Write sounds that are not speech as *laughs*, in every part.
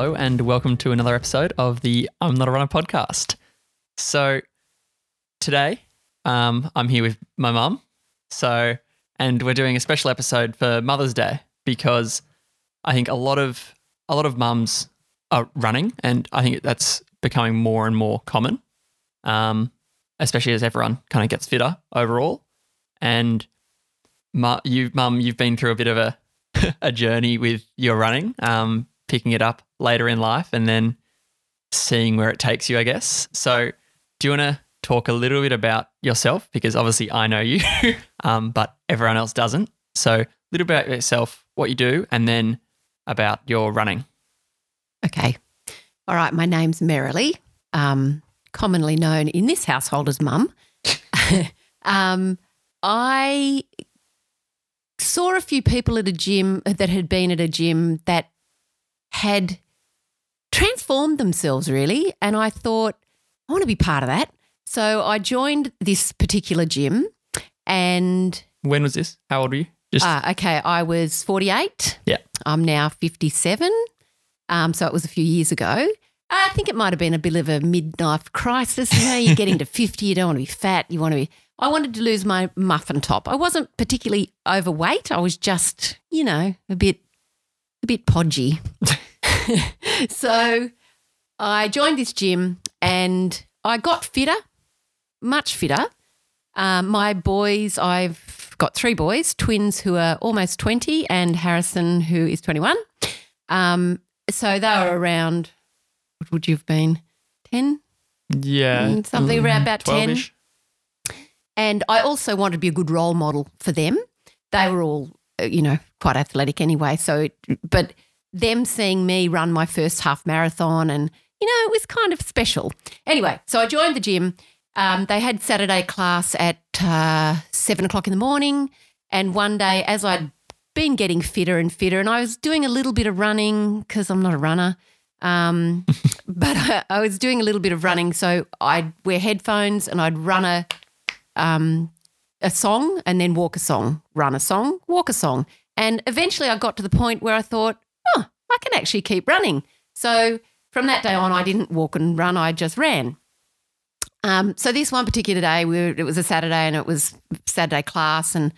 Hello, and welcome to another episode of the I'm Not a Runner podcast. So, today, um, I'm here with my mum. So, and we're doing a special episode for Mother's Day because I think a lot of a lot of mums are running, and I think that's becoming more and more common, um, especially as everyone kind of gets fitter overall. And mu- you, mum, you've been through a bit of a *laughs* a journey with your running, um, picking it up later in life, and then seeing where it takes you, I guess. So, do you want to talk a little bit about yourself? Because obviously I know you, *laughs* um, but everyone else doesn't. So, a little bit about yourself, what you do, and then about your running. Okay. All right. My name's Merrily, um, commonly known in this household as Mum. *laughs* um, I saw a few people at a gym that had been at a gym that had transformed themselves really. And I thought, I want to be part of that. So I joined this particular gym and. When was this? How old were you? Just uh, okay, I was 48. Yeah. I'm now 57. Um, so it was a few years ago. I think it might have been a bit of a midlife crisis. You know, you're getting to *laughs* 50, you don't want to be fat, you want to be. I wanted to lose my muffin top. I wasn't particularly overweight. I was just, you know, a bit, a bit podgy. *laughs* *laughs* so I joined this gym and I got fitter, much fitter. Um, my boys, I've got three boys, twins who are almost 20 and Harrison who is 21. Um, so they were around, what would you have been? 10? Yeah. Mm, Something around about 10. 12-ish. And I also wanted to be a good role model for them. They were all, uh, you know, quite athletic anyway. So, but them seeing me run my first half marathon and, you know, it was kind of special. Anyway, so I joined the gym. Um, they had Saturday class at uh, seven o'clock in the morning. And one day, as I'd been getting fitter and fitter, and I was doing a little bit of running because I'm not a runner. Um, *laughs* but I, I was doing a little bit of running. So I'd wear headphones and I'd run a um, a song and then walk a song, run a song, walk a song. And eventually I got to the point where I thought, I can actually keep running. So from that day on, I didn't walk and run, I just ran. Um, so this one particular day, we were, it was a Saturday and it was Saturday class, and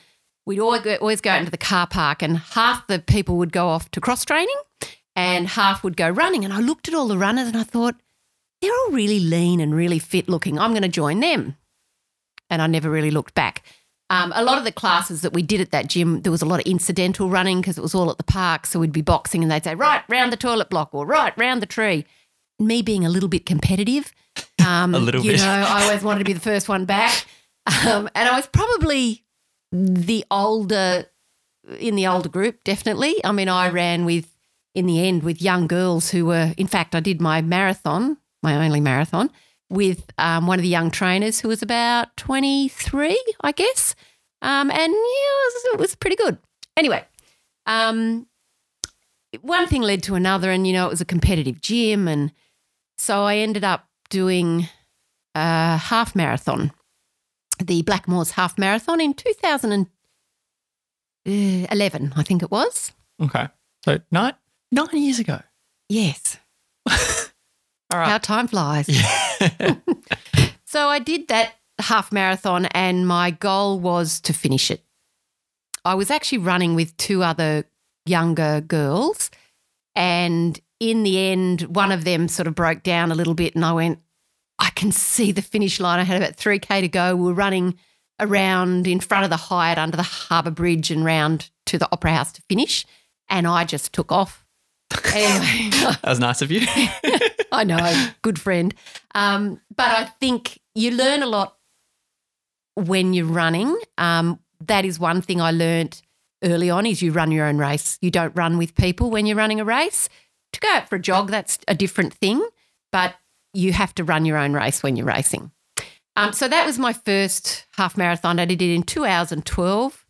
we'd always go, always go into the car park, and half the people would go off to cross training, and half would go running. And I looked at all the runners and I thought, they're all really lean and really fit looking. I'm going to join them and I never really looked back. Um, a lot of the classes that we did at that gym, there was a lot of incidental running because it was all at the park. So we'd be boxing and they'd say, right, round the toilet block or right, round the tree. Me being a little bit competitive, *laughs* um, A little you bit. know, I always wanted to be the first one back. Um, and I was probably the older, in the older group, definitely. I mean, I ran with, in the end, with young girls who were, in fact, I did my marathon, my only marathon, with um, one of the young trainers who was about 23, I guess. Um, and yeah, it was, it was pretty good. Anyway, um, one thing led to another, and you know, it was a competitive gym. And so I ended up doing a half marathon, the Blackmores Half Marathon in 2011, I think it was. Okay. So nine nine years ago. Yes. *laughs* All right. How time flies. *laughs* so I did that half marathon, and my goal was to finish it. I was actually running with two other younger girls, and in the end, one of them sort of broke down a little bit, and I went, I can see the finish line. I had about 3K to go. We were running around in front of the Hyatt under the Harbour Bridge and round to the Opera House to finish. And I just took off. *laughs* Anyway, that was nice of you. *laughs* *laughs* I know, good friend. Um, but I think you learn a lot when you're running. Um, that is one thing I learned early on is you run your own race. You don't run with people when you're running a race. To go out for a jog, that's a different thing, but you have to run your own race when you're racing. Um, so that was my first half marathon. I did it in two hours and 12,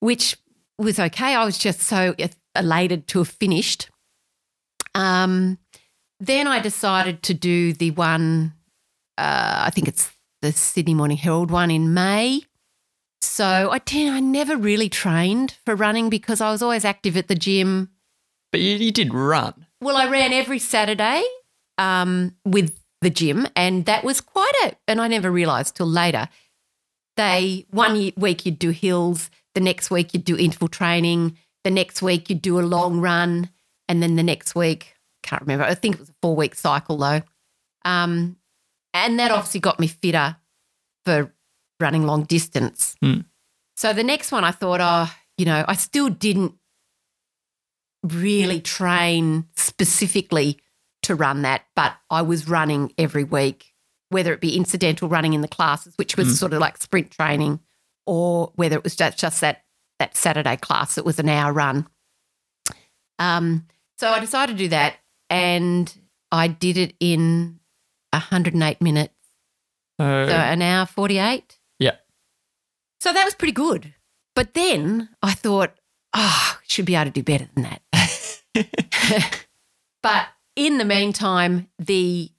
which was okay. I was just so elated to have finished. Um, then I decided to do the one, uh, I think it's the Sydney Morning Herald one in May. So I, never really trained for running because I was always active at the gym. but you, you did run. well, I ran every Saturday um, with the gym, and that was quite a. And I never realised till later. They one week you'd do hills, the next week you'd do interval training, the next week you'd do a long run, and then the next week can't remember. I think it was a four week cycle though, um, and that obviously got me fitter for running long distance. Hmm. So the next one, I thought, oh, you know, I still didn't really train specifically to run that, but I was running every week, whether it be incidental running in the classes, which was Mm. sort of like sprint training, or whether it was just, just that that Saturday class that was an hour run. Um, so I decided to do that, and I did it in 108 minutes, So, so an hour 48. Yeah. So that was pretty good. But then I thought, oh, should be able to do better than that. *laughs* but in the meantime, the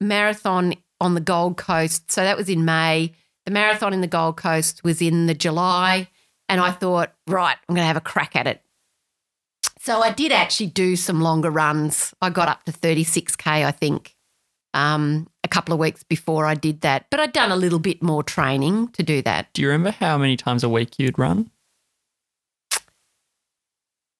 marathon on the Gold Coast, so that was in May. The marathon in the Gold Coast was in the July. And I thought, right, I'm going to have a crack at it. So I did actually do some longer runs. I got up to 36K, I think, um, a couple of weeks before I did that. But I'd done a little bit more training to do that. do you remember how many times a week you'd run?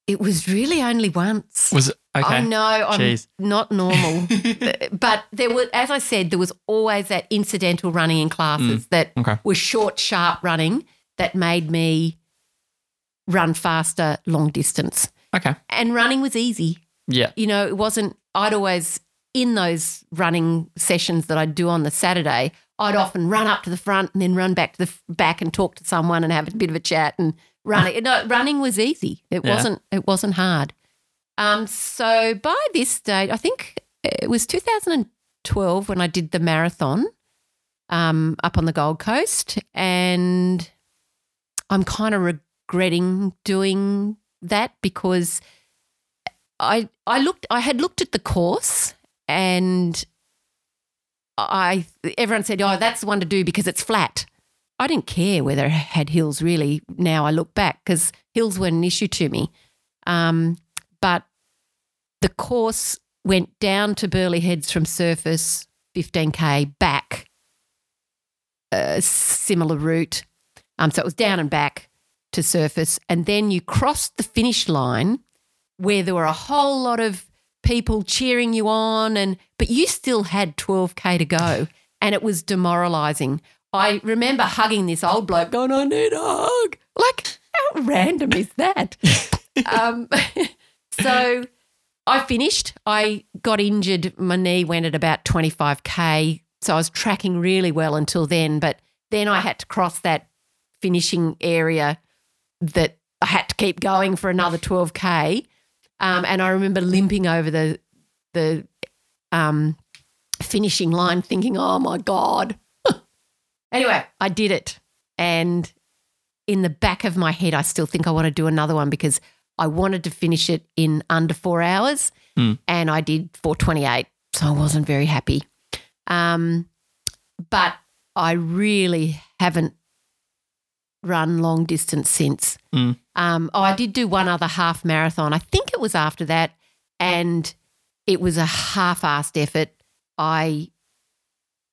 It was really only once. Was it okay? I know I'm Jeez. not normal, *laughs* but there was, as I said, there was always that incidental running in classes that Okay. was short, sharp running that made me run faster, long distance. Okay. And running was easy. Yeah. You know, it wasn't. I'd always in those running sessions that I'd do on the Saturday. I'd often run up to the front and then run back to the f- back and talk to someone and have a bit of a chat and running. No, running was easy. It Yeah. wasn't. It wasn't hard. Um, so by this stage, I think it was 2012 when I did the marathon um, up on the Gold Coast, and I'm kind of regretting doing that because I I looked I had looked at the course and I everyone said, "Oh, that's the one to do because it's flat." I didn't care whether it had hills really. Now I look back because hills weren't an issue to me. Um, but the course went down to Burleigh Heads from Surfers, 15k back, a similar route. Um, so it was down and back to Surfers, and then you crossed the finish line where there were a whole lot of people cheering you on, and but you still had 12k to go, and it was demoralising. I remember hugging this old bloke, going, "I need a hug." Like, how random is that? *laughs* um, *laughs* so I finished. I got injured. My knee went at about 25k. So I was tracking really well until then. But then I had to cross that finishing area that I had to keep going for another 12k. Um, and I remember limping over the the um, finishing line, thinking, "Oh my god." *laughs* anyway, I did it, and in the back of my head, I still think I want to do another one because I wanted to finish it in under four hours, Hmm. and I did 428. So I wasn't very happy. Um, but I really haven't run long distance since. Hmm. Um, oh, I did do one other half marathon. I think it was after that, and it was a half-assed effort. I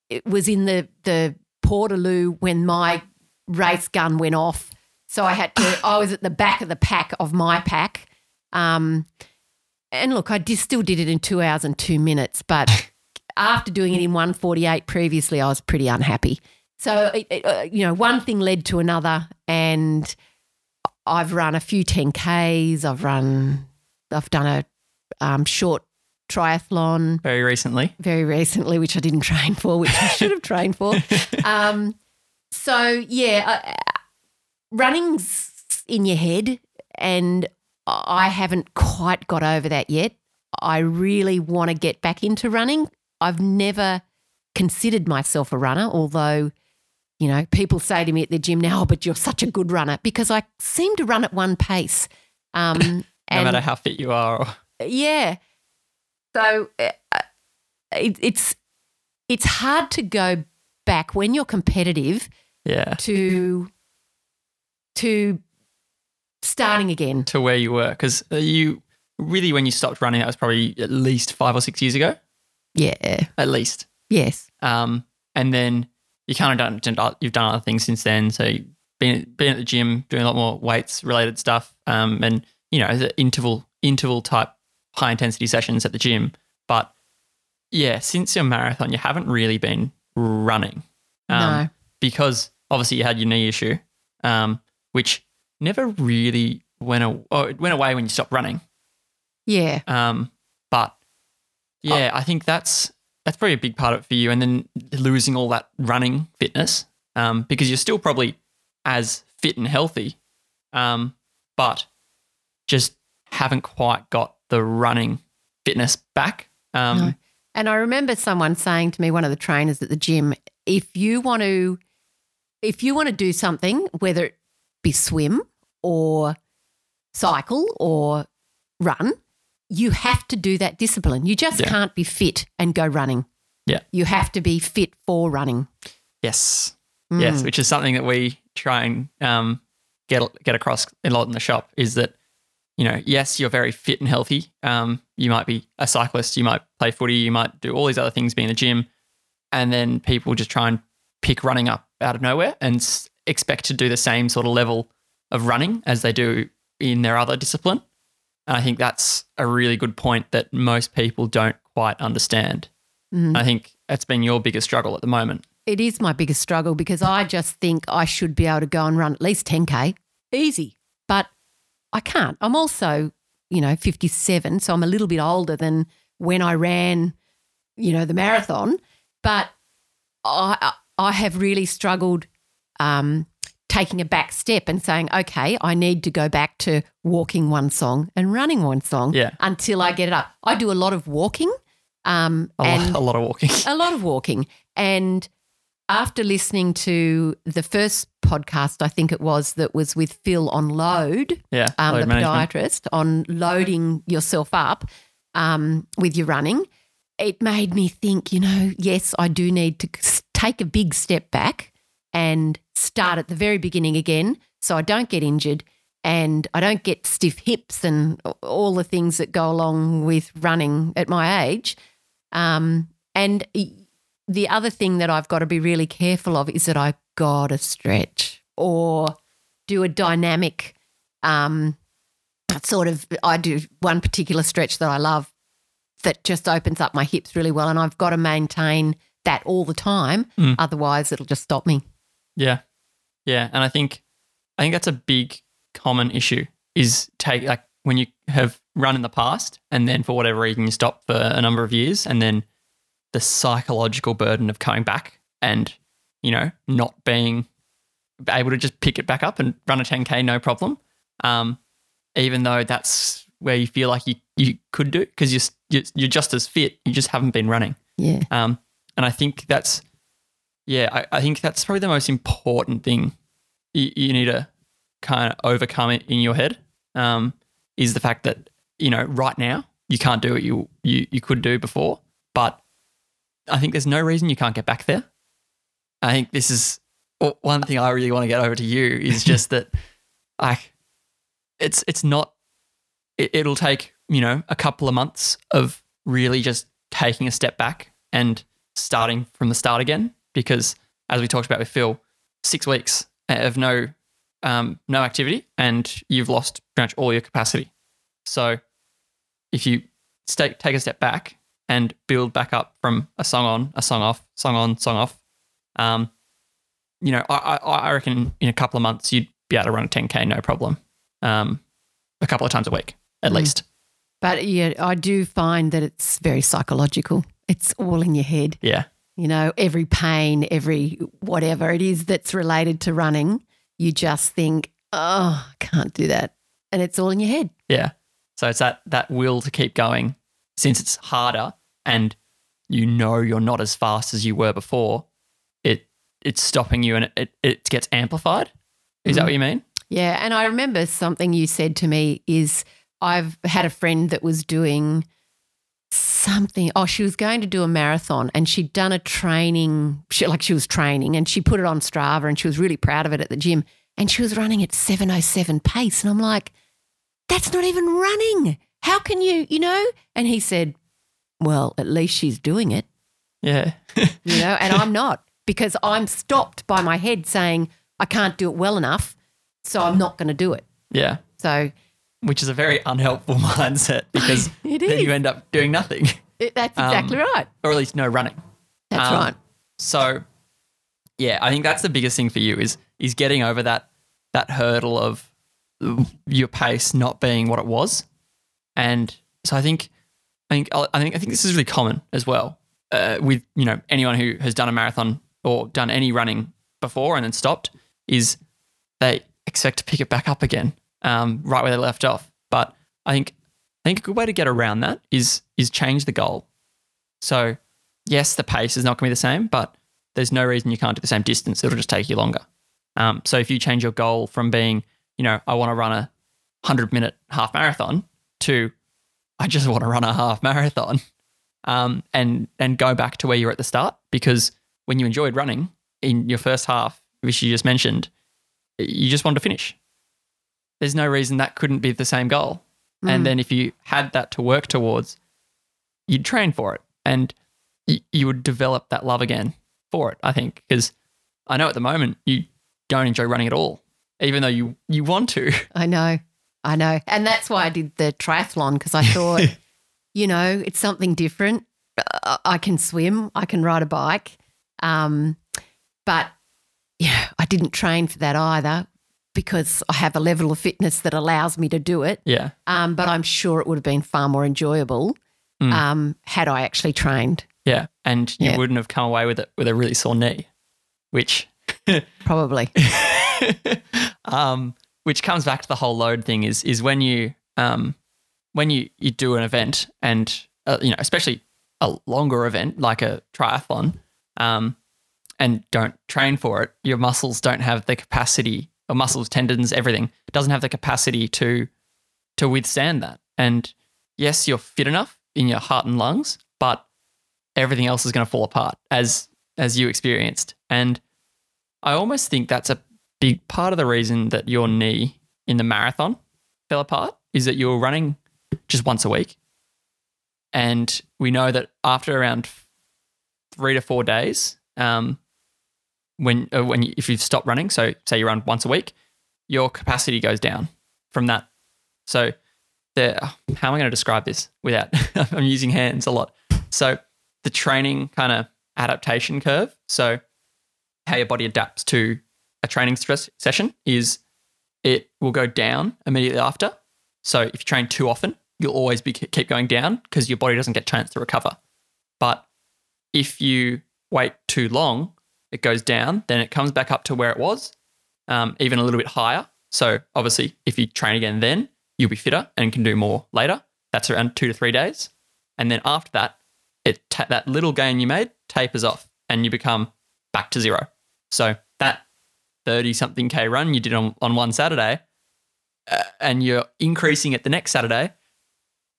it was in the the Portaloo when my race gun went off, so I had to. *sighs* I was at the back of the pack of my pack. Um, and look, I did, still did it in two hours and two minutes, but *laughs* after doing it in 148 previously, I was pretty unhappy. So, it, it, uh, you know, one thing led to another, and I've run a few 10Ks. I've run, I've done a um, short triathlon Very recently. very recently, which I didn't *laughs* train for, which I should have trained for. *laughs* Um, so yeah, uh, running's in your head, and I haven't quite got over that yet. I really want to get back into running. I've never considered myself a runner, although you know people say to me at the gym now, "Oh, "But you're such a good runner," because I seem to run at one pace. Um, *laughs* No and matter how fit you are. Or, yeah. So uh, it, it's it's hard to go back when you're competitive yeah. to to starting again. To where you were. Because you, really when you stopped running, that was probably at least five or six years ago, Yeah. at least. Yes. Um, and then you kind of done you've done other things since then. So you've been been at the gym, doing a lot more weights related stuff, um, and you know the interval interval type high intensity sessions at the gym. But yeah, since your marathon, you haven't really been running. Um, no. because obviously you had your knee issue, um, which never really went away. Oh, it went away when you stopped running. Yeah. Um, but yeah, I think that's that's probably a big part of it for you. And then losing all that running fitness, um, because you're still probably as fit and healthy, um, but just haven't quite got the running fitness back. Um, No. And I remember someone saying to me, one of the trainers at the gym, if you want to, if you want to do something, whether it be swim or cycle or run, you have to do that discipline. You just Yeah. can't be fit and go running. Yeah. You have to be fit for running. Yes, Mm. yes, which is something that we try and um, get get across a lot in the shop is that you know yes you're very fit and healthy. Um, you might be a cyclist, you might play footy, you might do all these other things, be in the gym, and then people just try and pick running up out of nowhere and s- expect to do the same sort of level of running as they do in their other discipline. And I think that's a really good point that most people don't quite understand. Mm. I think that's been your biggest struggle at the moment. It is my biggest struggle because I just think I should be able to go and run at least 10K easy, but I can't. I'm also, you know, 57, so I'm a little bit older than when I ran, you know, the marathon. But I, I have really struggled um, taking a back step and saying, okay, I need to go back to walking one song and running one song Yeah. until I get it up. I do a lot of walking. Um, A, lot, a lot of walking. *laughs* a lot of walking. And after listening to the first podcast, I think it was that was with Phil on load, Yeah, um, load the management. podiatrist, on loading yourself up um, with your running, it made me think, you know, yes, I do need to take a big step back and start at the very beginning again so I don't get injured and I don't get stiff hips and all the things that go along with running at my age. Um, and the other thing that I've got to be really careful of is that I got to stretch or do a dynamic um, sort of. I do one particular stretch that I love that just opens up my hips really well, and I've got to maintain that all the time. Mm. Otherwise, it'll just stop me. Yeah, yeah, and I think I think that's a big common issue is take like when you have run in the past and then for whatever reason you stop for a number of years and then the psychological burden of coming back and you know not being able to just pick it back up and run a 10k no problem. Um, even though that's where you feel like you, you could do because you're, you're you're just as fit you just haven't been running. Yeah. um, and I think that's, yeah, I, I think that's probably the most important thing you, you need to kind of overcome it in your head um, is the fact that, you know, right now you can't do what you, you, you could do before. But I think there's no reason you can't get back there. I think this is one thing I really want to get over to you is *laughs* just that like it's, it's not, it, it'll take, you know, a couple of months of really just taking a step back and starting from the start again. Because as we talked about with Phil, six weeks of no um, no activity and you've lost pretty much all your capacity. So if you stay, take a step back and build back up from a song on, a song off, song on, song off, um, you know, I, I, I reckon in a couple of months you'd be able to run a 10k no problem, um, a couple of times a week at Mm. least. But yeah, I do find that it's very psychological. It's all in your head. Yeah, You know, every pain, every whatever it is that's related to running, you just think, oh, I can't do that. And it's all in your head. Yeah. So it's that that will to keep going since it's harder and you know you're not as fast as you were before. It it's stopping you and it it, gets amplified. Is that Mhm. what you mean? Yeah. And I remember something you said to me is I've had a friend that was doing something. Oh, she was going to do a marathon and she'd done a training, she, like she was training and she put it on Strava and she was really proud of it at the gym. And she was running at 707 pace. And I'm like, that's not even running. how can you, you know? And he said, well, at least she's doing it, Yeah. *laughs* you know, and I'm not because I'm stopped by my head saying I can't do it well enough. So I'm not going to do it. yeah. So Which is a very unhelpful *laughs* mindset because *laughs* It then you end up doing nothing, it, that's Um, exactly right. or at least no running. That's um, right. So, yeah, I think that's the biggest thing for you is is getting over that that hurdle of your pace not being what it was, and so I think I think I think I think this is really common as well uh, with you know anyone who has done a marathon or done any running before and then stopped is they expect to pick it back up again um, right where they left off. But I think I think a good way to get around that is is change the goal. So yes, the pace is not going to be the same, but there's no reason you can't do the same distance. It'll just take you longer. Um, so if you change your goal from being, you know, I want to run a 100 minute half marathon to I just want to run a half marathon um, and, and go back to where you were at the start, because when you enjoyed running in your first half, which you just mentioned, you just wanted to finish. There's no reason that couldn't be the same goal. Mm. And then if you had that to work towards, you'd train for it and y- you would develop that love again for it, I think. Because I know at the moment you don't enjoy running at all, even though you, you want to. *laughs* I know. I know. And that's why I did the triathlon because I thought, *laughs* you know, it's something different. I- I can swim, I can ride a bike. Um, but yeah, I didn't train for that either because I have a level of fitness that allows me to do it. Yeah. Um, but I'm sure it would have been far more enjoyable Mm. um, had I actually trained, Yeah. And you Yeah. wouldn't have come away with it with a really sore knee, which *laughs* probably. *laughs* um, which comes back to the whole load thing is is when you um, when you you do an event and uh, you know especially a longer event like a triathlon um, and don't train for it, your muscles don't have the capacity, or muscles, tendons, everything doesn't have the capacity to to withstand that. And yes, you're fit enough in your heart and lungs, but everything else is going to fall apart as as you experienced. And I almost think that's a big part of the reason that your knee in the marathon fell apart is that you were running just once a week. And we know that after around three to four days, um, when uh, when you, if you've stopped running, so say you run once a week, your capacity goes down from that. So, the how am I going to describe this without *laughs* I'm using hands a lot. So, the training kind of adaptation curve. So, how your body adapts to a training stress session is it will go down immediately after. So, if you train too often, you'll always be keep going down because your body doesn't get a chance to recover. But if you wait too long, it goes down, then it comes back up to where it was, um, even a little bit higher. So obviously, if you train again, then you'll be fitter and can do more later. That's around two to three days, and then after that, it ta- that little gain you made tapers off, and you become back to zero. So that thirty something k run you did on on one Saturday, uh, and you're increasing it the next Saturday.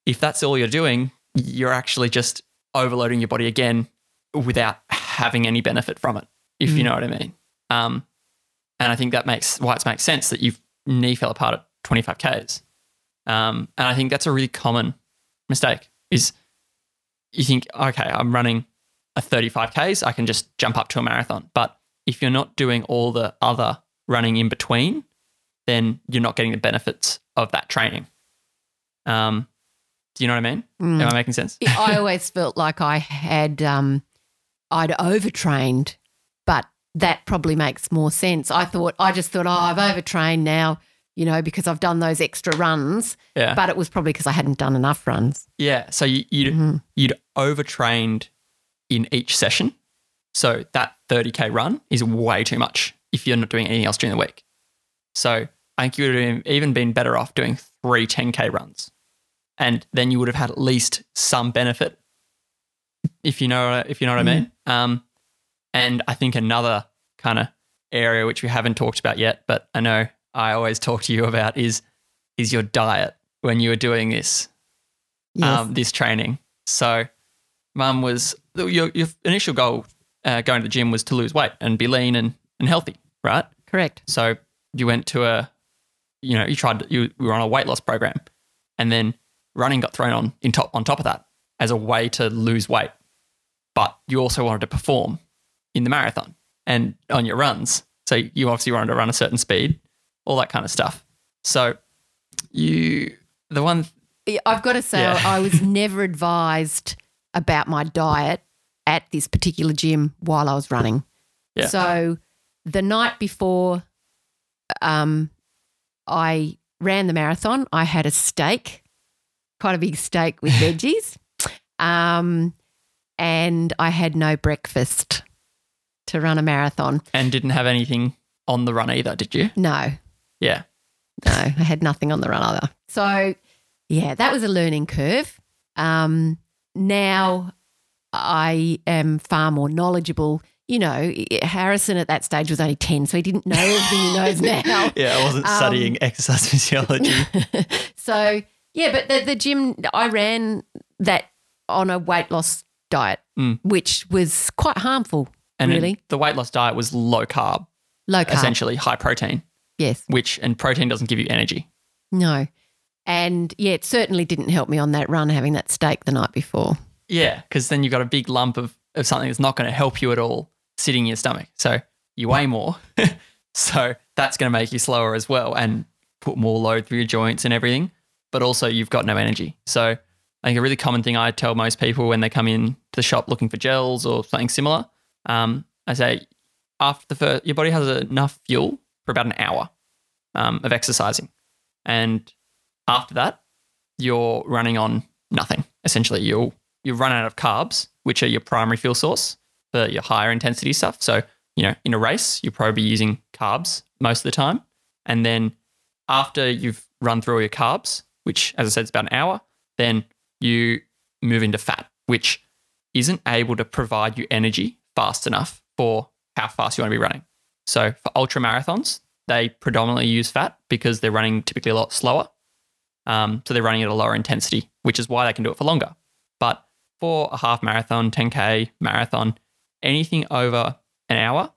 If that's all you're doing, you're actually just overloading your body again without having any benefit from it, if you Mm. know what I mean. Um, and I think that makes why it makes sense that your knee fell apart at 25 Ks. Um, and I think that's a really common mistake is you think, okay, I'm running a 35 Ks, I can just jump up to a marathon. But if you're not doing all the other running in between, then you're not getting the benefits of that training. Um, do you know what I mean? Mm. Am I making sense? I *laughs* always felt like I had um, I'd overtrained, but that probably makes more sense. I thought I just thought, oh, I've overtrained now, you know, because I've done those extra runs. Yeah. But it was probably because I hadn't done enough runs. Yeah. So you, you'd Mhm. you'd overtrained in each session. So that 30k run is way too much if you're not doing anything else during the week. So I think you would have even been better off doing three 10k runs, and then you would have had at least some benefit. If you know, if you know what I mean. Um, and I think another kind of area which we haven't talked about yet, but I know I always talk to you about is is your diet when you were doing this Yes. um, this training. So, mum was your, your initial goal uh, going to the gym was to lose weight and be lean and, and healthy, right? Correct. So you went to a, you know, you tried, you, you were on a weight loss program, and then running got thrown on in top on top of that as a way to lose weight. But you also wanted to perform in the marathon and on your runs. So you obviously wanted to run a certain speed, all that kind of stuff. So you the one I've got to say, Yeah. I was never advised about my diet at this particular gym while I was running. Yeah. So the night before um, I ran the marathon, I had a steak, quite a big steak with *laughs* veggies. Um, and I had no breakfast to run a marathon. and didn't have anything on the run either, did you? No, Yeah. no, I had nothing on the run either. So, yeah, that was a learning curve. Um, now I am far more knowledgeable. You know, Harrison at that stage was only 10, so he didn't know everything he knows *laughs* now. Yeah, I wasn't Um, studying exercise physiology. *laughs* so, yeah, but the, the gym, I ran that on a weight loss diet, Mm. which was quite harmful, And really. the weight loss diet was low carb, Low carb. essentially high protein, Yes. which and protein doesn't give you energy. No. And yeah, it certainly didn't help me on that run having that steak the night before. Yeah, because then you've got a big lump of, of something that's not going to help you at all sitting in your stomach. So you weigh more. *laughs* so that's going to make you slower as well and put more load through your joints and everything. But also, you've got no energy. So I think a really common thing I tell most people when they come in to the shop looking for gels or something similar, um, I say, after the first, your body has enough fuel for about an hour um, of exercising. And after that, you're running on nothing. Essentially, you'll you run out of carbs, which are your primary fuel source for your higher intensity stuff. So, you know, in a race, you'll probably be using carbs most of the time. And then after you've run through all your carbs, which as I said is about an hour, then you move into fat, which isn't able to provide you energy fast enough for how fast you want to be running. So for ultra marathons, they predominantly use fat because they're running typically a lot slower. Um, so they're running at a lower intensity, which is why they can do it for longer. But for a half marathon, 10K marathon, anything over an hour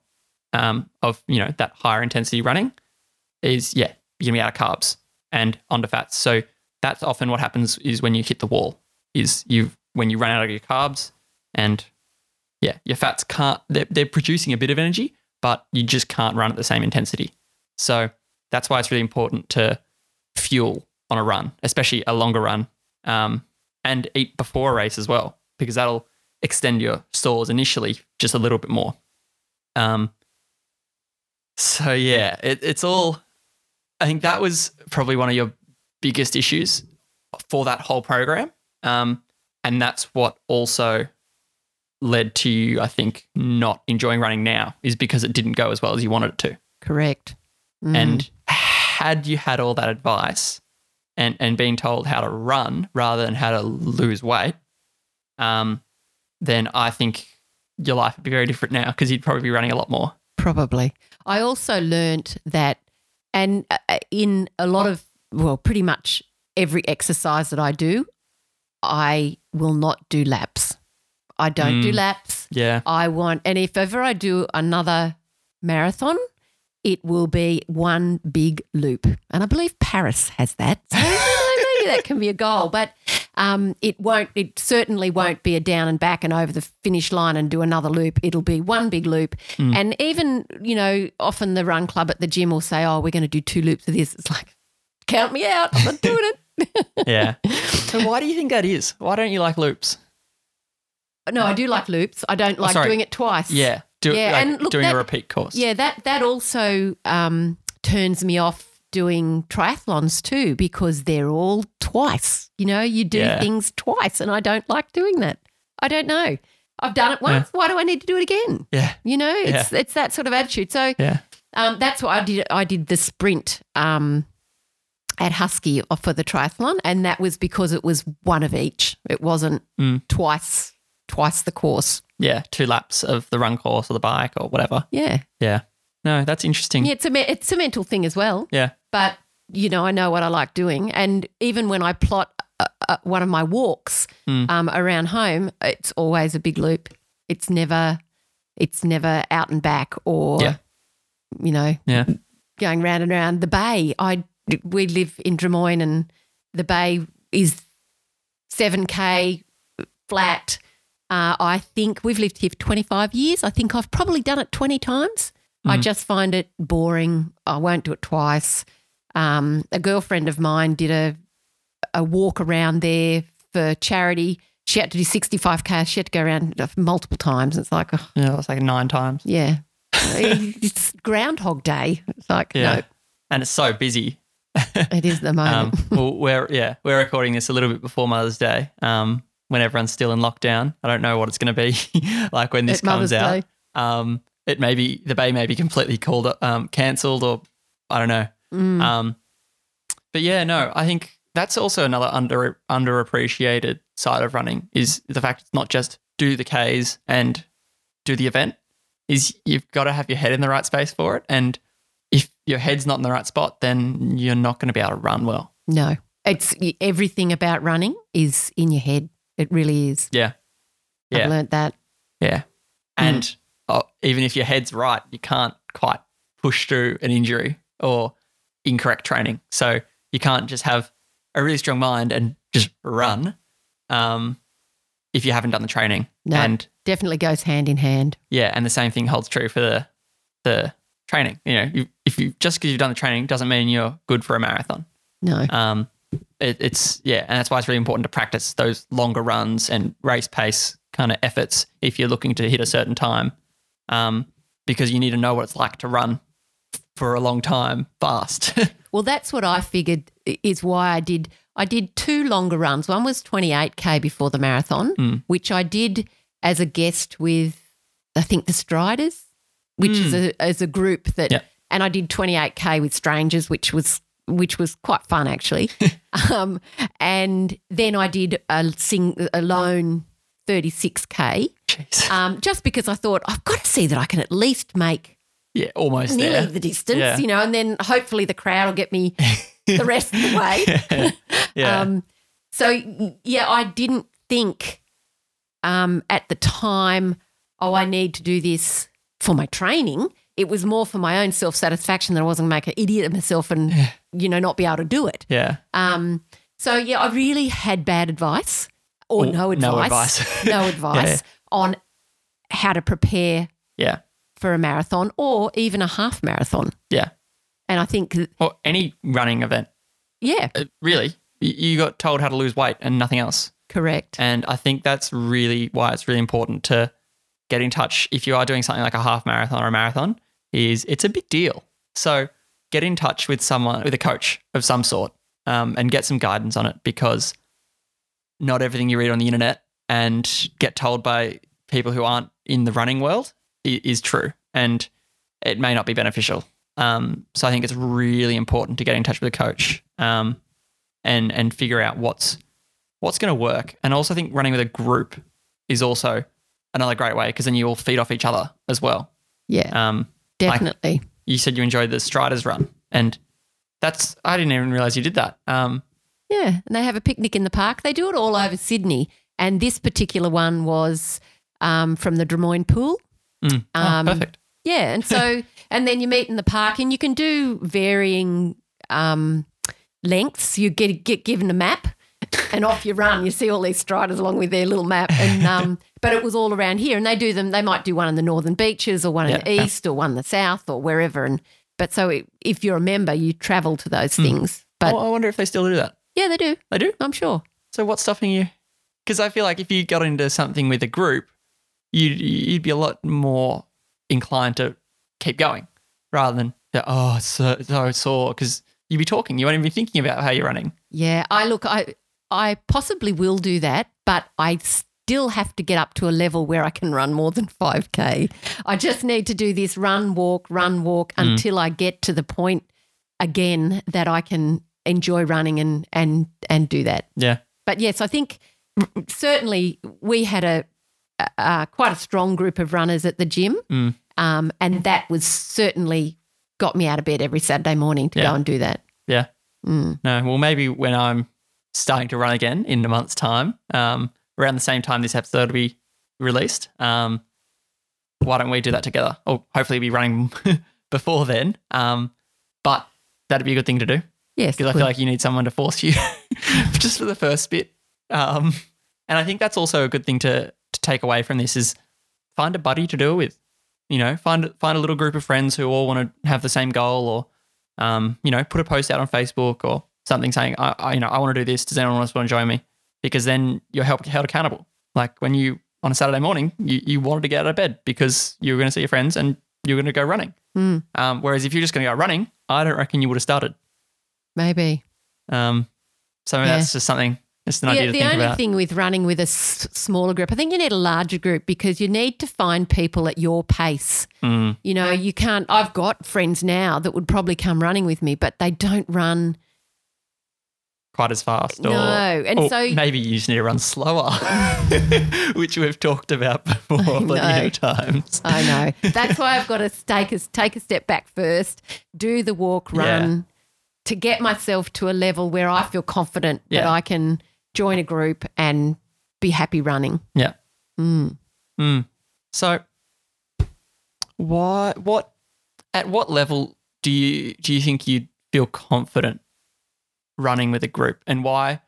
um, of, you know, that higher intensity running is, yeah, you're to be out of carbs and onto fats. So that's often what happens is when you hit the wall is you when you run out of your carbs and yeah, your fats can't, they're, they're producing a bit of energy, but you just can't run at the same intensity. So that's why it's really important to fuel on a run, especially a longer run, um, and eat before a race as well, because that'll extend your stores initially just a little bit more. Um, so yeah, it, it's all. I think that was probably one of your biggest issues for that whole program, um, and that's what also led to you, I think, not enjoying running now is because it didn't go as well as you wanted it to. Correct. Mm. And had you had all that advice and, and being told how to run rather than how to lose weight, um, then I think your life would be very different now because you'd probably be running a lot more. Probably. I also learnt that, and uh, in a lot of, well, pretty much every exercise that I do, I will not do laps. I don't do Mm. laps. Yeah. I want, and if ever I do another marathon, it will be one big loop. And I believe Paris has that. So maybe that can be a goal, but um, it won't, it certainly won't be a down and back and over the finish line and do another loop. It'll be one big loop. And even, you know, often the run club at the gym will say, oh, we're going to do two loops of this. It's like, count me out. I'm not doing it. *laughs* Yeah. *laughs* so why do you think that is? Why don't you like loops? No, I do like loops. I don't like sorry. doing it twice. Yeah. Do, Yeah, like and look, doing that- a repeat course. Yeah, that that also um, turns me off doing triathlons too because they're all twice. You know, you do Yeah. things twice, and I don't like doing that. I don't know. I've done it once. Why do I need to do it again? Yeah. You know, it's it's that sort of attitude. So Yeah. um, that's what I did. I did the sprint um, at Husky for the triathlon, and that was because it was one of each. It wasn't Mm. twice twice the course. Yeah. Two laps of the run course or the bike or whatever. Yeah, Yeah. No, that's interesting. yeah. It's a me- it's a mental thing as well. Yeah. but you know, I know what I like doing. And even when I plot uh, uh, one of my walks Mm. um, around home, it's always a big loop. It's never, it's never out and back or, Yeah. you know, Yeah. going round and round the bay. I we live in Drummoyne, and the bay is 7K flat. Uh, I think we've lived here for 25 years. I think I've probably done it 20 times. I Mm. just find it boring. I won't do it twice. Um, a girlfriend of mine did a a walk around there for charity. She had to do 65k. She had to go around multiple times. It's like, oh, Yeah, it's like nine times. yeah, *laughs* it's Groundhog Day. It's like, Yeah. no, And it's so busy. it is the *laughs* Um, moment. well, we're yeah, we're recording this a little bit before Mother's Day. Um, when everyone's still in lockdown. I don't know what it's going to be *laughs* like when this Mother's comes out. Um, it may be the bay may be completely called um cancelled or I don't know. Mm. Um, but yeah, no, I think that's also another under underappreciated side of running is the fact it's not just do the Ks and do the event. Is you've got to have your head in the right space for it, and if your head's not in the right spot, then you're not going to be able to run well. no, it's everything about running is in your head. It really is. Yeah, Yeah. I've learnt that. yeah. And oh, even if your head's right, you can't quite push through an injury or incorrect training. So you can't just have a really strong mind and just run um, if you haven't done the training. No. And Definitely goes hand in hand. yeah, and the same thing holds true for the the training. You know, you, if you just because you've done the training doesn't mean you're good for a marathon. No. Um, it, it's yeah, and that's why it's really important to practice those longer runs and race pace kind of efforts if you're looking to hit a certain time, um, because you need to know what it's like to run for a long time fast. *laughs* Well, that's what I figured is why I did. I did two longer runs. One was 28k before the marathon, Mm. which I did as a guest with, I think the Striders, which is a as a group that, Yeah. and I did 28k with strangers, which was which was quite fun actually. *laughs* um, and then I did a sing a lone 36k, um, just because I thought I've got to see that I can at least make yeah, almost nearly there. the distance, Yeah. you know, and then hopefully the crowd will get me the *laughs* rest of the way. yeah. *laughs* Um, so yeah, I didn't think um, at the time, oh, I need to do this for my training. It was more for my own self satisfaction that I wasn't going to make an idiot of myself and you know not be able to do it. yeah. Um, so yeah, I really had bad advice or Or no advice, no advice. *laughs* no *laughs* advice Yeah. on how to prepare Yeah. for a marathon or even a half marathon. Yeah. And I think, Or any running event. yeah, Uh, really, you got told how to lose weight and nothing else. correct. And I think that's really why it's really important to get in touch if you are doing something like a half marathon or a marathon is it's a big deal. So get in touch with someone with a coach of some sort um, and get some guidance on it because not everything you read on the internet and get told by people who aren't in the running world is true and it may not be beneficial. Um, so I think it's really important to get in touch with a coach um, and and figure out what's what's going to work. And I also think running with a group is also another great way because then you all feed off each other as well. Yeah, Um, definitely. You said you enjoyed the Striders run, and that's I didn't even realize you did that. Um, Yeah, and they have a picnic in the park. They do it all over Sydney, and this particular one was um, from the Drummoyne Pool. mm. Oh, Um, perfect. Yeah, and so *laughs* and then you meet in the park, and you can do varying um, lengths. You get get given a map, and off you run. You see all these striders along with their little map, and *laughs* um, but it was all around here, and they do them. They might do one in the northern beaches, or one in the east, or one in the south, or wherever. And but so it, if you're a member, you travel to those things. But oh, I wonder if they still do that. yeah, they do. They do. I'm sure. So what's stopping you? Because I feel like if you got into something with a group, you'd you'd be a lot more inclined to keep going rather than oh it's so, so sore because you'd be talking. You won't even be thinking about how you're running. Yeah, I look, I I possibly will do that, but I still have to get up to a level where I can run more than 5k. I just need to do this run walk run walk Mm. until I get to the point again that I can enjoy running and and and do that. Yeah. But yes, I think certainly we had a, a quite a strong group of runners at the gym, Mm. um, and that was certainly got me out of bed every Saturday morning to Yeah. go and do that. Yeah. Mm. No, well, maybe when I'm starting to run again in a month's time, um, around the same time this episode will be released, um, why don't we do that together? Or hopefully be running *laughs* before then. Um, but that'd be a good thing to do Yes, because I feel like you need someone to force you *laughs* just for the first bit. Um, and I think that's also a good thing to to take away from this is find a buddy to do it with. You know, find find a little group of friends who all want to have the same goal, or um, you know, put a post out on Facebook or something saying, I, I you know, I want to do this. Does anyone else want to join me? Because then you're held, held accountable. Like when you on a Saturday morning, you, you wanted to get out of bed because you were going to see your friends and you're going to go running. Mm, Um, whereas if you're just going to go running, I don't reckon you would have started. maybe. Um, so Yeah. that's just something, just an The, idea to the think only about. thing with running with a s- smaller group, I think you need a larger group because you need to find people at your pace. Mm, You know, you can't. I've got friends now that would probably come running with me, but they don't run. Quite as fast. Or, No, and or so- maybe you just need to run slower, *laughs* which we've talked about before plenty of times. I know. *laughs* That's why I've got to take a, take a step back first, do the walk, run to get myself to a level where I feel confident that I can join a group and be happy running. Yeah. Mm. Mm. So, why? What? At what level do you do you think you'd feel confident running with a group, and why?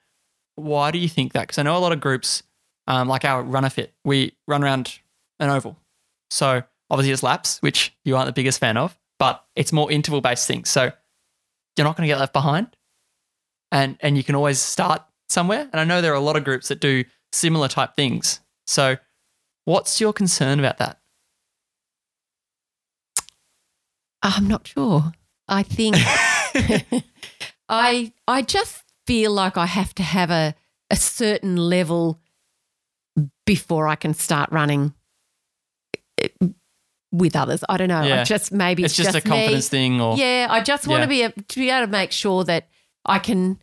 Why do you think that? Because I know a lot of groups, um, like our Runner Fit, we run around an oval. So obviously it's laps, which you aren't the biggest fan of, but it's more interval based things. So you're not going to get left behind, and and you can always start somewhere. And I know there are a lot of groups that do similar type things. So What's your concern about that? I'm not sure. I think *laughs* *laughs* I I just feel like I have to have a a certain level before I can start running eh, with others. I don't know. Yeah. I just maybe it's just, a me. confidence thing, or Yeah, I just want Yeah. to be a, to be able to make sure that I can,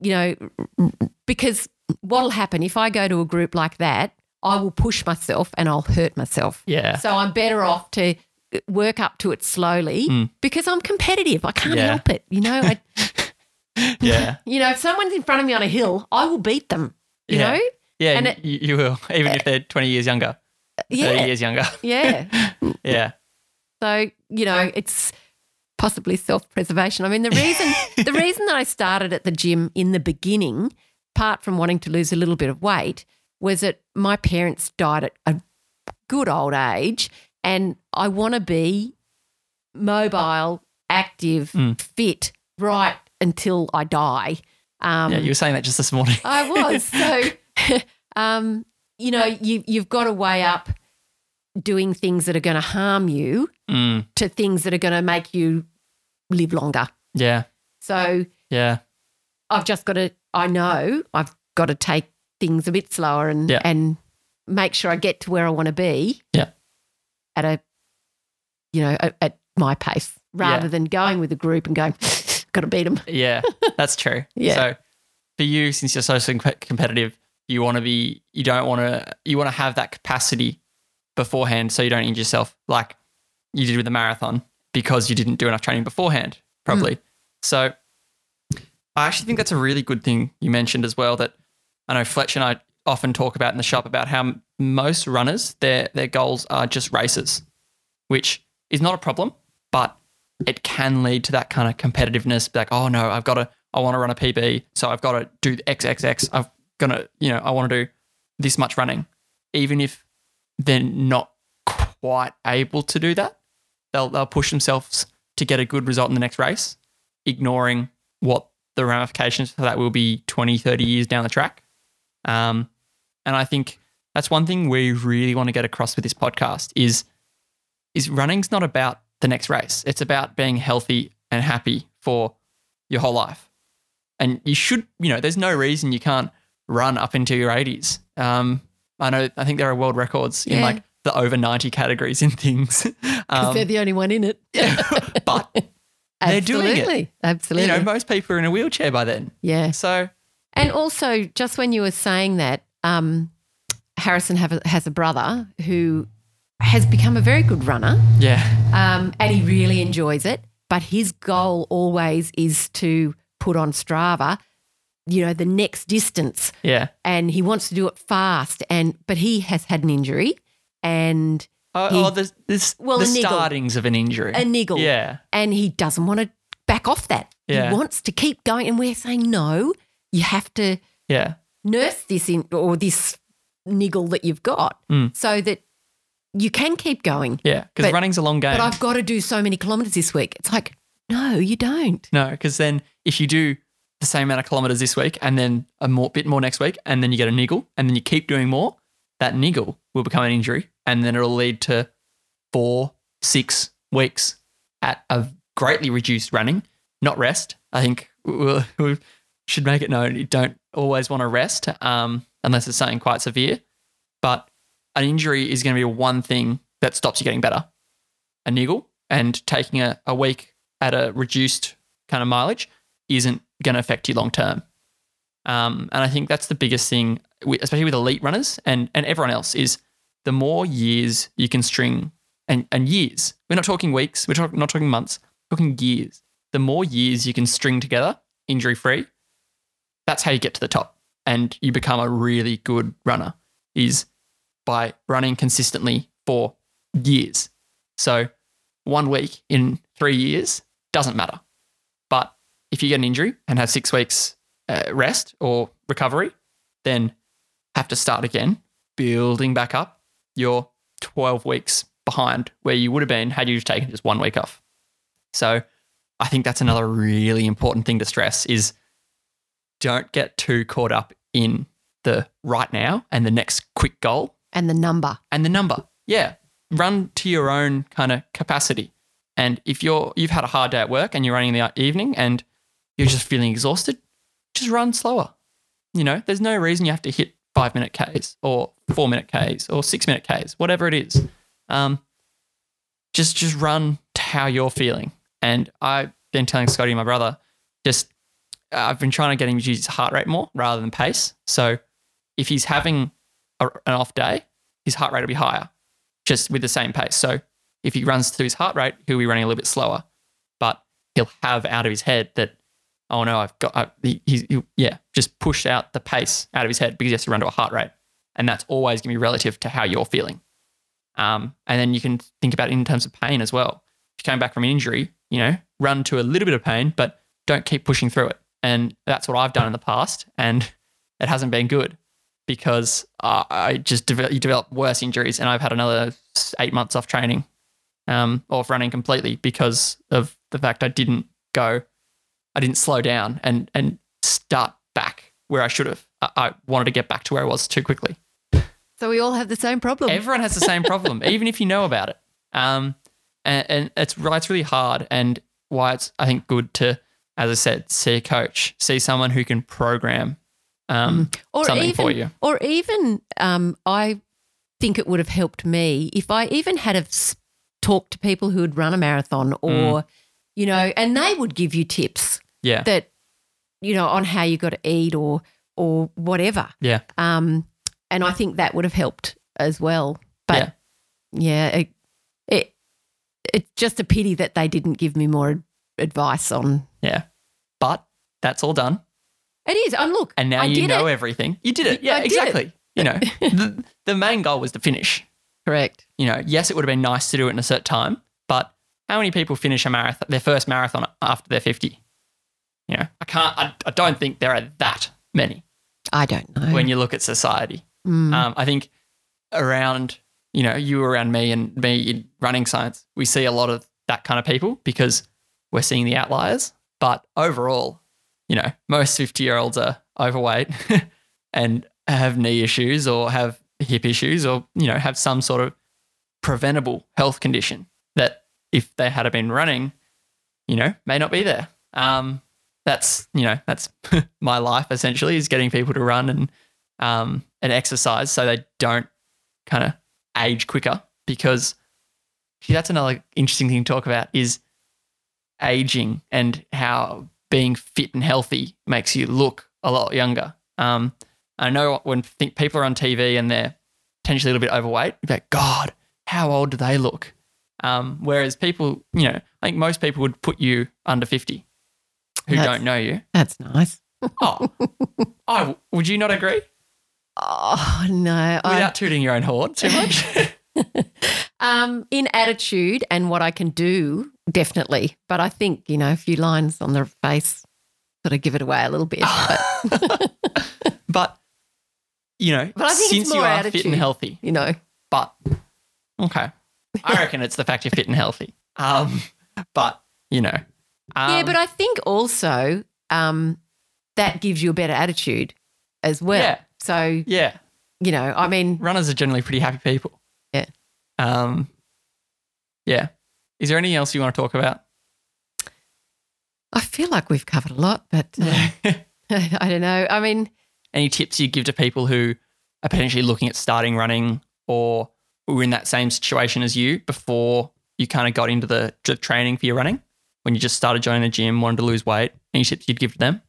you know, because what'll happen if I go to a group like that, I will push myself and I'll hurt myself. yeah, So I'm better off to work up to it slowly Mm. because I'm competitive. I can't Yeah. help it. You know, I, *laughs* *laughs* yeah, *laughs* you know, if someone's in front of me on a hill, I will beat them. You Yeah. know, yeah. And it- you, you will, *laughs* even if they're twenty years younger, thirty years younger. yeah. yeah, So, you know, it's possibly self-preservation. I mean, the reason the reason that I started at the gym in the beginning, apart from wanting to lose a little bit of weight, was that my parents died at a good old age and I want to be mobile, active, Mm. fit right until I die. Um, yeah. You were saying that just this morning. I was. So, *laughs* um, you know, you, you've got to weigh up doing things that are going to harm you Mm, to things that are going to make you live longer. yeah, So yeah, I've just got to, I know I've got to take things a bit slower and, Yeah. and make sure I get to where I want to be. Yeah. At a, you know, at, my pace rather Yeah. than going with a group and going, got to beat them. yeah. That's true. *laughs* Yeah. So for you, since you're so competitive, you want to be, you don't want to, you want to have that capacity beforehand, so you don't injure yourself like you did with the marathon because you didn't do enough training beforehand, probably. Mm. So I actually think that's a really good thing you mentioned as well. That I know Fletch and I often talk about in the shop about how most runners their their goals are just races, which is not a problem, but it can lead to that kind of competitiveness. Like, oh no, I've got to, I want to run a PB, so I've got to do XXX. I've gonna, you know, I want to do this much running, even if they're not quite able to do that. They'll they'll push themselves to get a good result in the next race, ignoring what the ramifications for that will be 20, 30 years down the track. Um, and I think that's one thing we really want to get across with this podcast is is running's not about the next race. It's about being healthy and happy for your whole life. And you should, you know, there's no reason you can't run up into your 80s. Um, I know, I think there are world records in Yeah. like the over 90 categories in things. *laughs* Um, they're the only one in it. *laughs* yeah, but, *laughs* They're doing it. Absolutely. You know, most people are in a wheelchair by then. yeah. So, And also, just when you were saying that, um, Harrison have a, has a brother who has become a very good runner yeah. Um, and he really enjoys it. But his goal always is to put on Strava, you know, the next distance. Yeah. And he wants to do it fast. And but he has had an injury and Oh, He- oh there's, there's Well, the startings of an injury. a niggle. Yeah. And he doesn't want to back off that. Yeah. He wants to keep going. And we're saying, no, you have to Yeah. nurse this in or this niggle that you've got Mm. so that you can keep going. Yeah, because running's a long game. But I've got to do so many kilometers this week. It's like, no, you don't. No, because then if you do the same amount of kilometers this week and then a more bit more next week, and then you get a niggle, and then you keep doing more, that niggle will become an injury, and then it'll lead to four, six weeks at a greatly reduced running, not rest. I think we we should make it known you don't always want to rest um, unless it's something quite severe. But an injury is going to be one thing that stops you getting better. A niggle and taking a, a week at a reduced kind of mileage isn't going to affect you long term. Um, and I think that's the biggest thing, especially with elite runners and, and everyone else, is the more years you can string and, and years. We're not talking weeks, we're talk, not talking months, we're talking years. The more years you can string together injury free, that's how you get to the top and you become a really good runner is by running consistently for years. So one week in three years doesn't matter. But if you get an injury and have six weeks uh, rest or recovery, then have to start again, building back up. You're 12 weeks behind where you would have been had you taken just one week off. So I think that's another really important thing to stress is don't get too caught up in the right now and the next quick goal And the number. and the number. Yeah, run to your own kind of capacity. And if you're you've had a hard day at work and you're running in the evening and you're just feeling exhausted, just run slower. You know, there's no reason you have to hit five minute Ks or four minute Ks or six minute Ks, whatever it is. Um, just just run to how you're feeling. And I've been telling Scotty, my brother, just I've been trying to get him to use his heart rate more rather than pace. So if he's having an off day, his heart rate will be higher, just with the same pace. So if he runs to his heart rate, he'll be running a little bit slower, but he'll have out of his head that, oh no, I've got, I, he, he's, he, yeah, just push out the pace out of his head because he has to run to a heart rate. And that's always going to be relative to how you're feeling. Um, and then you can think about it in terms of pain as well. If you came back from an injury, you know, run to a little bit of pain, but don't keep pushing through it. And that's what I've done in the past. And *laughs* it hasn't been good because uh, I just you develop worse injuries, and I've had another eight months off training, um, off running completely because of the fact I didn't go, I didn't slow down and and start back where I should have. I, I wanted to get back to where I was too quickly. So we all have the same problem. Everyone has the same problem, *laughs* even if you know about it. Um, and, and it's right, it's really hard, and why it's I think good to, as I said, see a coach, see someone who can program um, or something even, for you. Or even, um, I think it would have helped me if I even had have s- talked to people who had run a marathon or, Mm. you know, and they would give you tips Yeah, that, you know, on how you got to eat or or whatever. yeah, Um, and I think that would have helped as well. But yeah, it, it it's just a pity that they didn't give me more advice on. yeah. But that's all done. It is. And look, and now I you know it. everything. You did it. Yeah, did it. exactly. You know, *laughs* the, the main goal was to finish. Correct. You know, yes, it would have been nice to do it in a certain time, but how many people finish a marathon, their first marathon after they're 50? You know, I can't, I, I don't think there are that many I don't know. when you look at society. Mm. Um, I think around, you know, you around me and me in running science, we see a lot of that kind of people because we're seeing the outliers. But overall, you know, most 50 year olds are overweight *laughs* and have knee issues or have hip issues or, you know, have some sort of preventable health condition that if they had been running, you know, may not be there. Um, that's, you know, that's *laughs* my life essentially is getting people to run and, um, and exercise so they don't kind of age quicker because see, that's another interesting thing to talk about is aging and how being fit and healthy makes you look a lot younger. Um, I know when think people are on TV and they're potentially a little bit overweight, you're like, God, how old do they look? Um, whereas people, you know, I think most people would put you under 50 who That's- don't know you. That's nice. *laughs* Oh, oh, would you not agree? Oh no. I- Without tooting your own horn too much. *laughs* um, in attitude and what I can do, definitely. But I think you know a few lines on the face sort of give it away a little bit. But *laughs* but you know, But I think since it's you are fit and healthy, You know, but okay, I reckon it's the fact you're fit and healthy. Um, but you know, um, yeah, but I think also um, that gives you a better attitude as well. Yeah. So, yeah, you know, I mean, runners are generally pretty happy people. Yeah. Um, yeah. Is there anything else you want to talk about? I feel like we've covered a lot, but uh, *laughs* *laughs* I don't know. I mean, Any tips you give to people who are potentially looking at starting running or were in that same situation as you before you kind of got into the, training for your running? When you just started joining the gym, wanted to lose weight, any tips you'd give to them?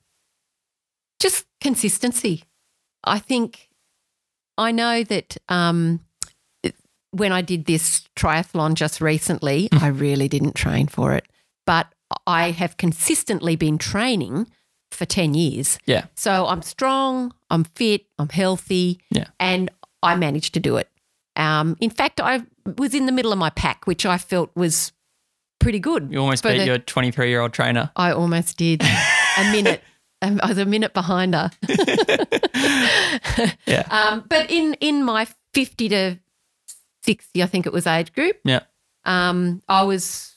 just consistency. I think I know that um, when I did this triathlon just recently, I really didn't train for it, but I have consistently been training for 10 years. Yeah. So I'm strong, I'm fit, I'm healthy, Yeah. and I managed to do it. Um, in fact, I was in the middle of my pack, which I felt was pretty good. You almost beat the- your 23 year old trainer. I almost did *laughs* a minute. Um, I was a minute behind her. *laughs* Yeah. *laughs* Um, but in in my fifty to sixty, I think it was age group. Yeah. Um, I was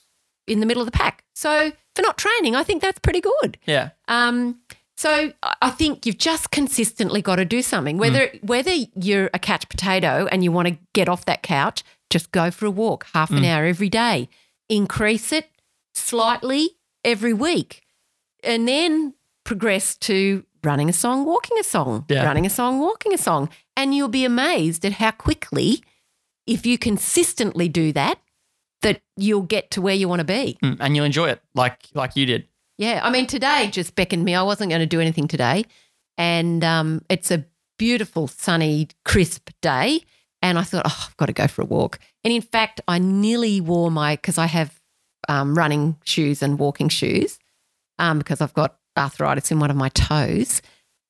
in the middle of the pack. So for not training, I think that's pretty good. Yeah. Um, so I- think you've just consistently got to do something. Whether whether you're a catch potato and you want to get off that couch, just go for a walk, half an hour every day. Increase it slightly every week, and then progress to running a song, walking a song, Yeah. running a song, walking a song, and you'll be amazed at how quickly, if you consistently do that, that you'll get to where you want to be. Mm, And you'll enjoy it like like you did. Yeah, I mean, today just beckoned me. I wasn't going to do anything today, and um, it's a beautiful, sunny, crisp day. And I thought, oh, I've got to go for a walk. And in fact, I nearly wore my because I have um, running shoes and walking shoes um, because I've got arthritis in one of my toes,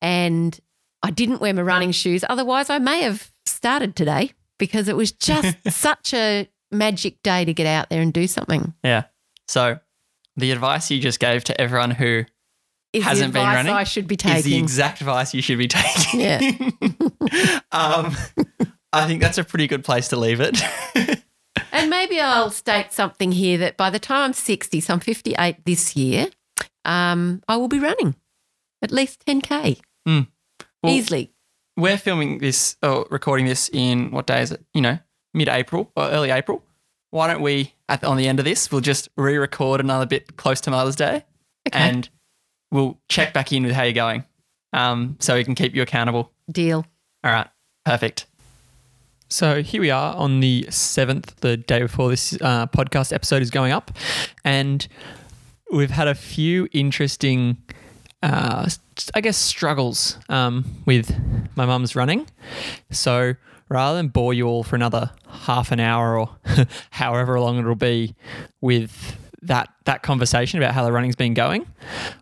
and I didn't wear my running shoes. Otherwise, I may have started today because it was just *laughs* such a magic day to get out there and do something. Yeah. So the advice you just gave to everyone who Is Hasn't been running? I should be is the exact advice you should be *laughs* taking. Yeah. *laughs* um, I think that's a pretty good place to leave it. And maybe I'll state something here that by the time I'm 60, so I'm 58 this year, um, I will be running at least 10K Well, easily. We're filming this or recording this in what day is it? You know, mid April or early April. Why don't we, at on the end of this, we'll just re record another bit close to Mother's Day Okay. and we'll check back in with how you're going um, so we can keep you accountable. Deal. All right, perfect. So here we are on the 7th, the day before this uh, podcast episode is going up. And we've had a few interesting, uh, I guess, struggles um, with my mum's running. So rather than bore you all for another half an hour or *laughs* however long it'll be with that that conversation about how the running's been going,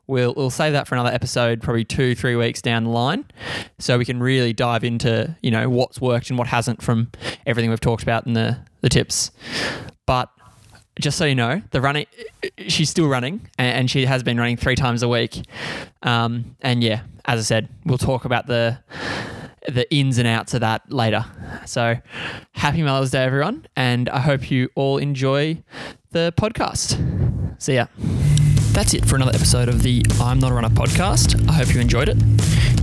we'll we'll save that for another episode, probably two three weeks down the line, so we can really dive into you know what's worked and what hasn't from everything we've talked about in the the tips. But just so you know, the running, she's still running, and she has been running three times a week. Um, and yeah, as I said, we'll talk about the the ins and outs of that later. So, happy Mother's Day, everyone, and I hope you all enjoy the podcast. See ya. That's it for another episode of the I'm Not a Runner podcast. I hope you enjoyed it.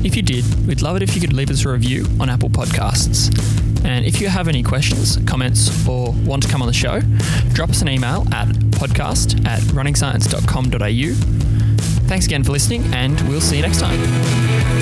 If you did, we'd love it if you could leave us a review on Apple Podcasts. And if you have any questions, comments, or want to come on the show, drop us an email at podcast at runningscience.com.au. Thanks again for listening, and we'll see you next time.